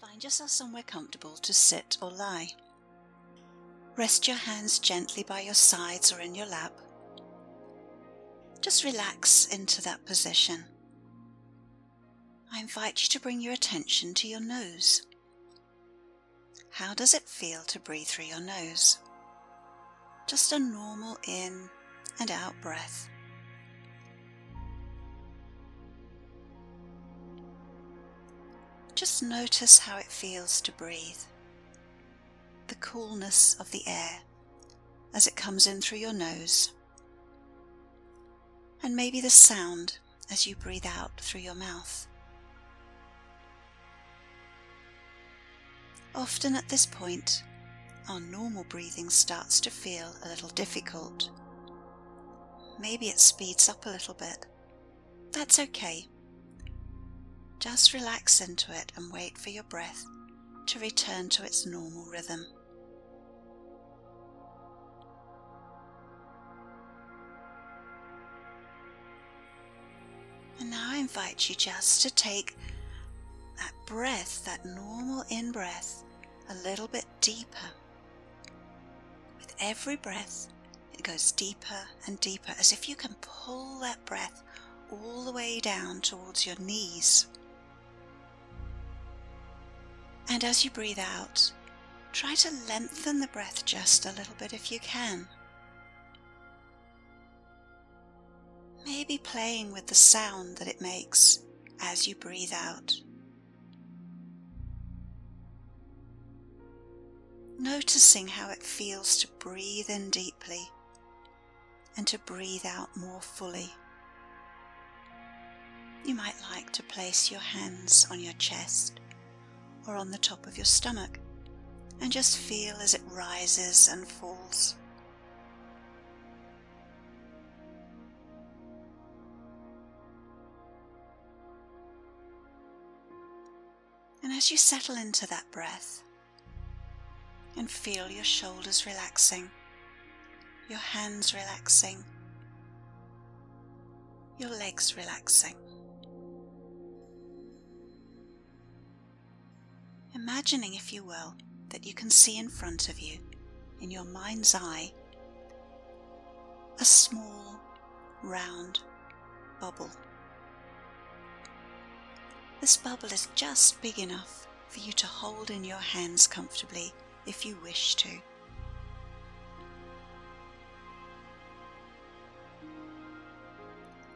Find yourself somewhere comfortable to sit or lie. Rest your hands gently by your sides or in your lap. Just relax into that position. I invite you to bring your attention to your nose. How does it feel to breathe through your nose? Just a normal in and out breath. Just notice how it feels to breathe. The coolness of the air as it comes in through your nose. And maybe the sound as you breathe out through your mouth. Often at this point, our normal breathing starts to feel a little difficult. Maybe it speeds up a little bit. That's okay. Just relax into it and wait for your breath to return to its normal rhythm. And now I invite you just to take that breath, that normal in breath, a little bit deeper. With every breath, it goes deeper and deeper as if you can pull that breath all the way down towards your knees. And as you breathe out, try to lengthen the breath just a little bit if you can. Maybe playing with the sound that it makes as you breathe out. Noticing how it feels to breathe in deeply and to breathe out more fully. You might like to place your hands on your chest or on the top of your stomach and just feel as it rises and falls. And as you settle into that breath and feel your shoulders relaxing, your hands relaxing, your legs relaxing. Imagining, if you will, that you can see in front of you, in your mind's eye, a small, round bubble. This bubble is just big enough for you to hold in your hands comfortably if you wish to.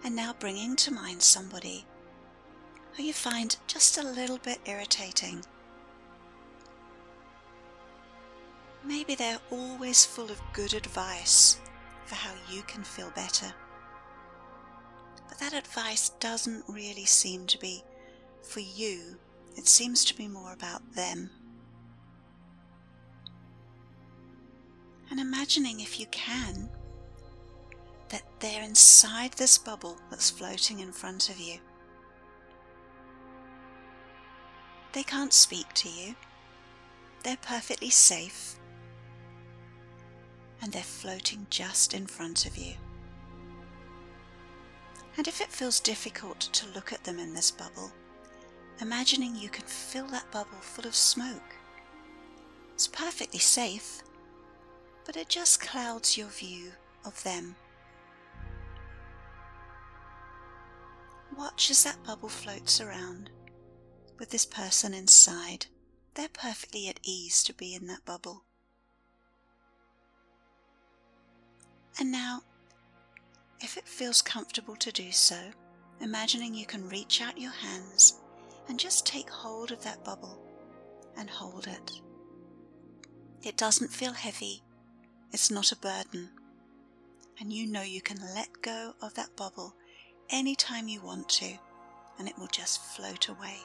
And now bringing to mind somebody who you find just a little bit irritating Maybe they're always full of good advice for how you can feel better. But that advice doesn't really seem to be for you, it seems to be more about them. And imagining, if you can, that they're inside this bubble that's floating in front of you. They can't speak to you. They're perfectly safe and they're floating just in front of you. And if it feels difficult to look at them in this bubble, imagining you can fill that bubble full of smoke. It's perfectly safe, but it just clouds your view of them. Watch as that bubble floats around with this person inside. They're perfectly at ease to be in that bubble. And now, if it feels comfortable to do so, imagining you can reach out your hands and just take hold of that bubble and hold it. It doesn't feel heavy, it's not a burden, and you know you can let go of that bubble anytime you want to, and it will just float away.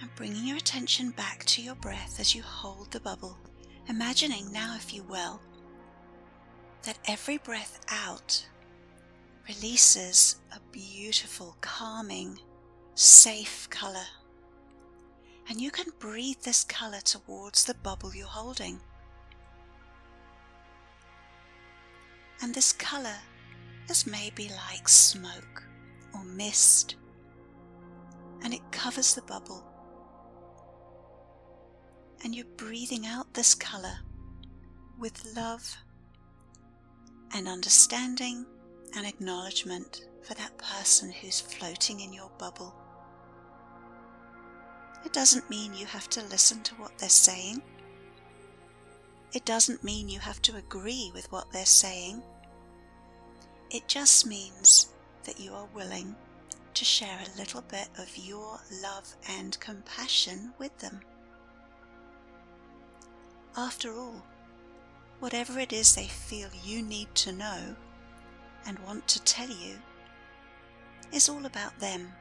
And bringing your attention back to your breath as you hold the bubble, imagining now, if you will, that every breath out releases a beautiful, calming, safe colour. And you can breathe this colour towards the bubble you're holding. And this colour is maybe like smoke or mist, and it covers the bubble And you're breathing out this colour with love and understanding and acknowledgement for that person who's floating in your bubble. It doesn't mean you have to listen to what they're saying. It doesn't mean you have to agree with what they're saying. It just means that you are willing to share a little bit of your love and compassion with them. After all, whatever it is they feel you need to know and want to tell you is all about them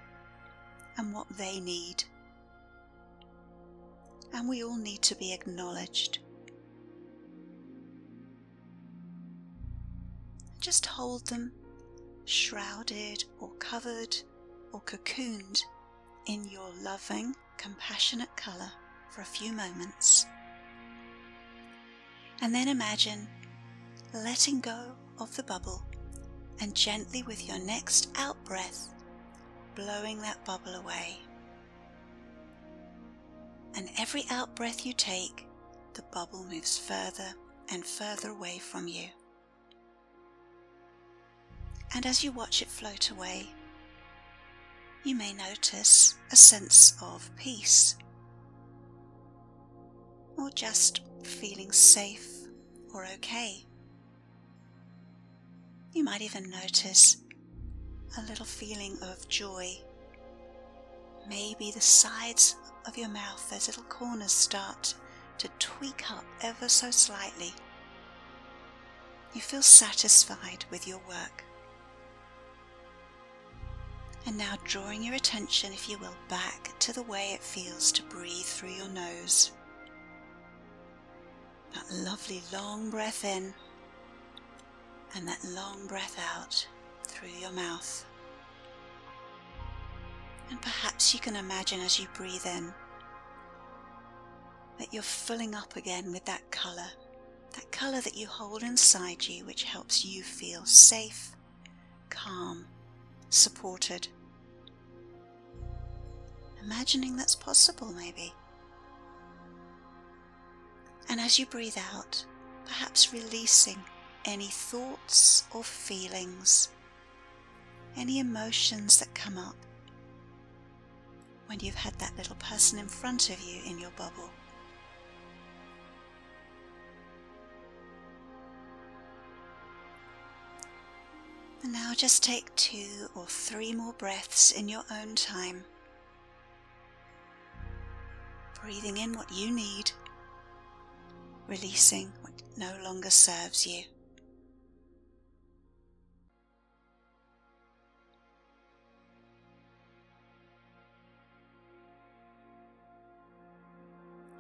and what they need. And we all need to be acknowledged. Just hold them shrouded or covered or cocooned in your loving, compassionate colour for a few moments. And then imagine letting go of the bubble and gently with your next out breath, blowing that bubble away. And every out breath you take, the bubble moves further and further away from you. And as you watch it float away, you may notice a sense of peace, or just feeling safe or okay. You might even notice a little feeling of joy. Maybe the sides of your mouth, those little corners, start to tweak up ever so slightly. You feel satisfied with your work. And now drawing your attention, if you will, back to the way it feels to breathe through your nose. That lovely long breath in and that long breath out through your mouth. And perhaps you can imagine as you breathe in that you're filling up again with that colour, that colour that you hold inside you, which helps you feel safe, calm, supported. Imagining that's possible, maybe. And as you breathe out, perhaps releasing any thoughts or feelings, any emotions that come up when you've had that little person in front of you in your bubble. And now just take two or three more breaths in your own time. Breathing in what you need, releasing what no longer serves you.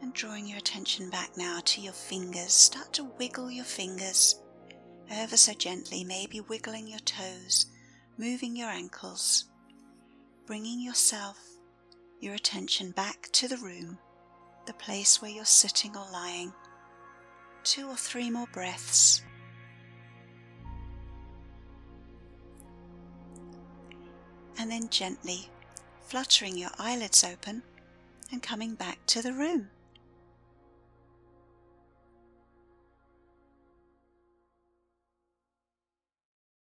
And drawing your attention back now to your fingers, start to wiggle your fingers ever so gently, maybe wiggling your toes, moving your ankles, bringing yourself, your attention back to the room, the place where you're sitting or lying. Two or three more breaths. And then gently fluttering your eyelids open and coming back to the room.